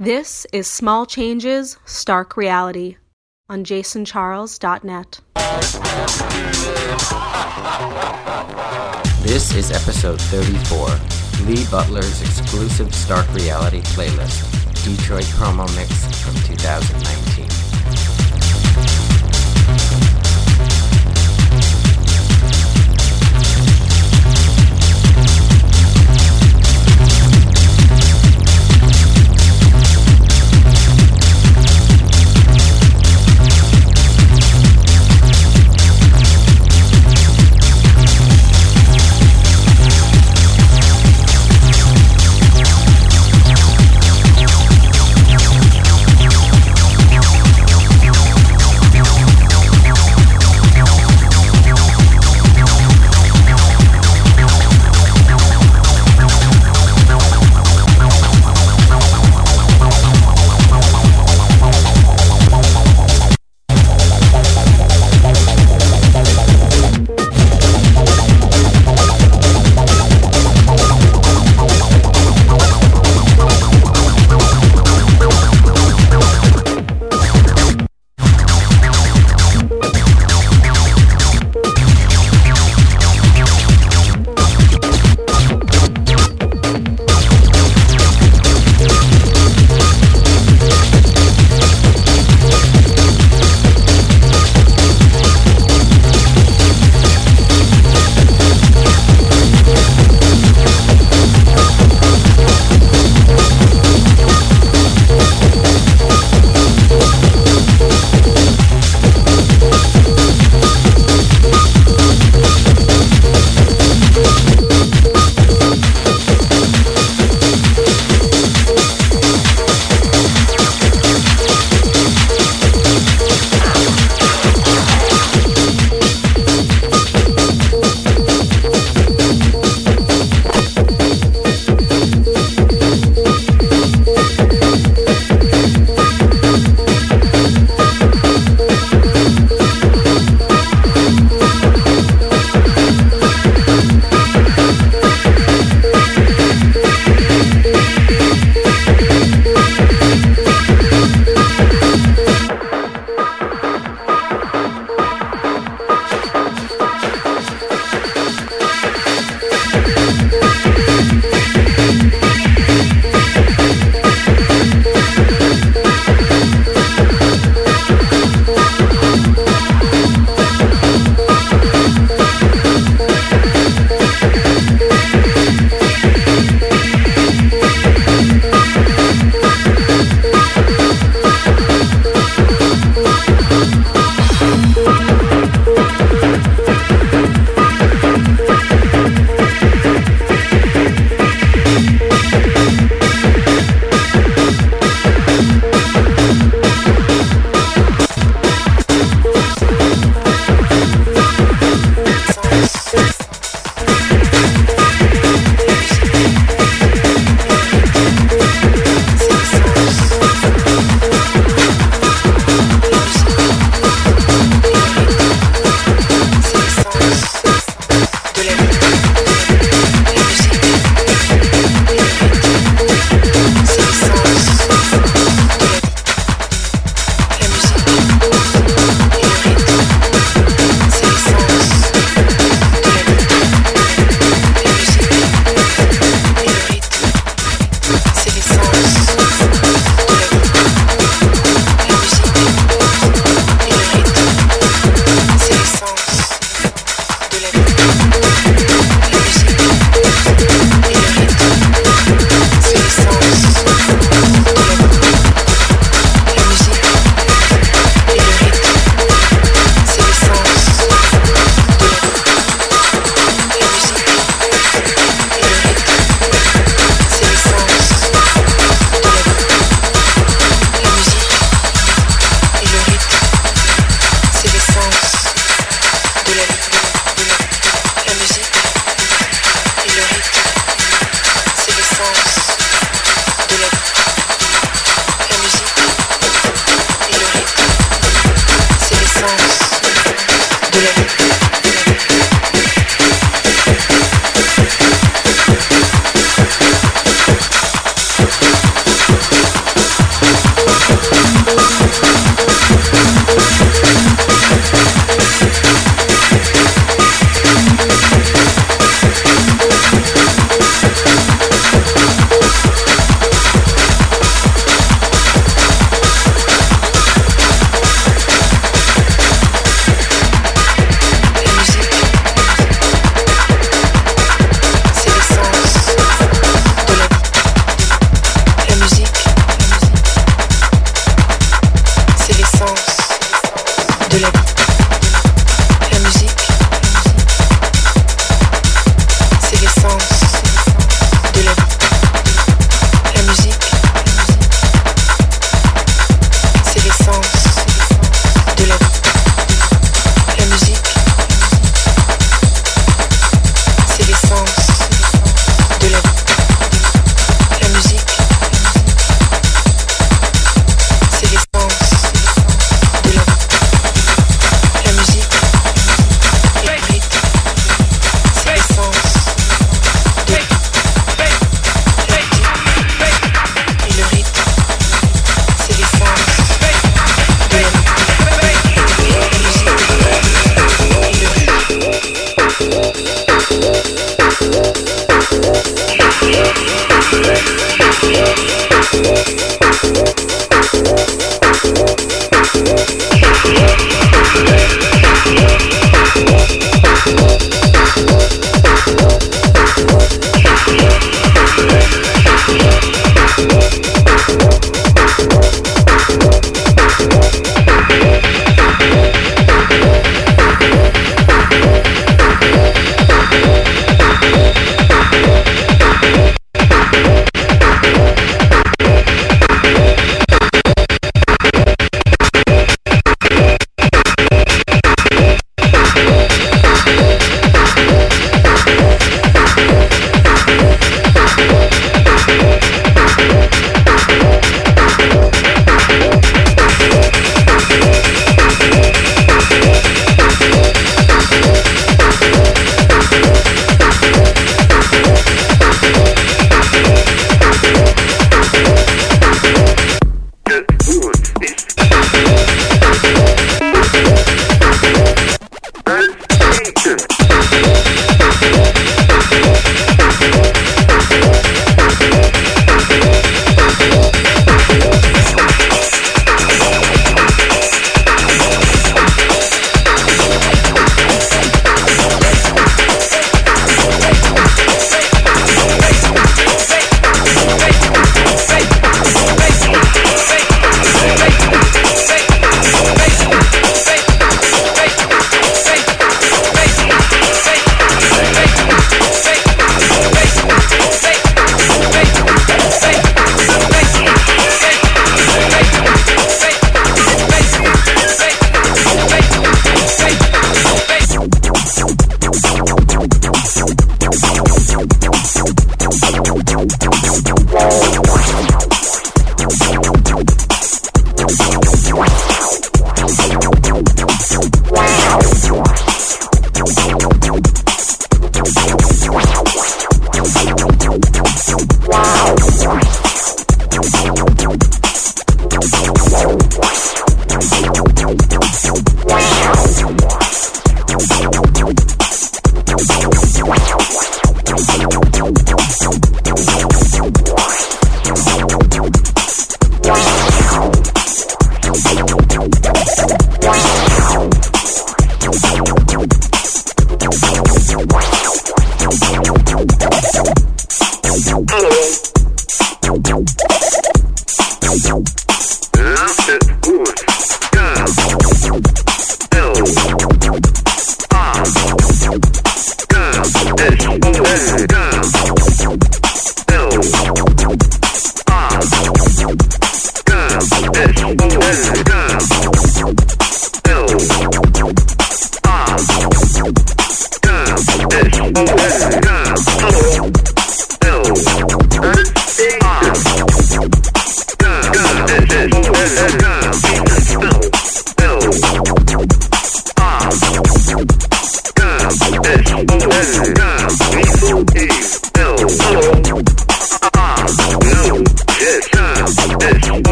This is Small Changes, Stark Reality on jasoncharles.net. This is episode 34, Lee Butler's exclusive Stark Reality playlist, Detroit promo mix from 2019.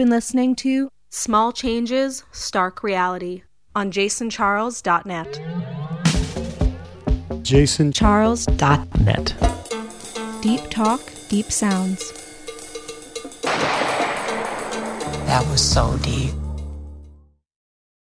Been listening to Small Changes, Stark Reality on jasoncharles.net. jasoncharles.net. Deep talk, deep sounds. That was so deep.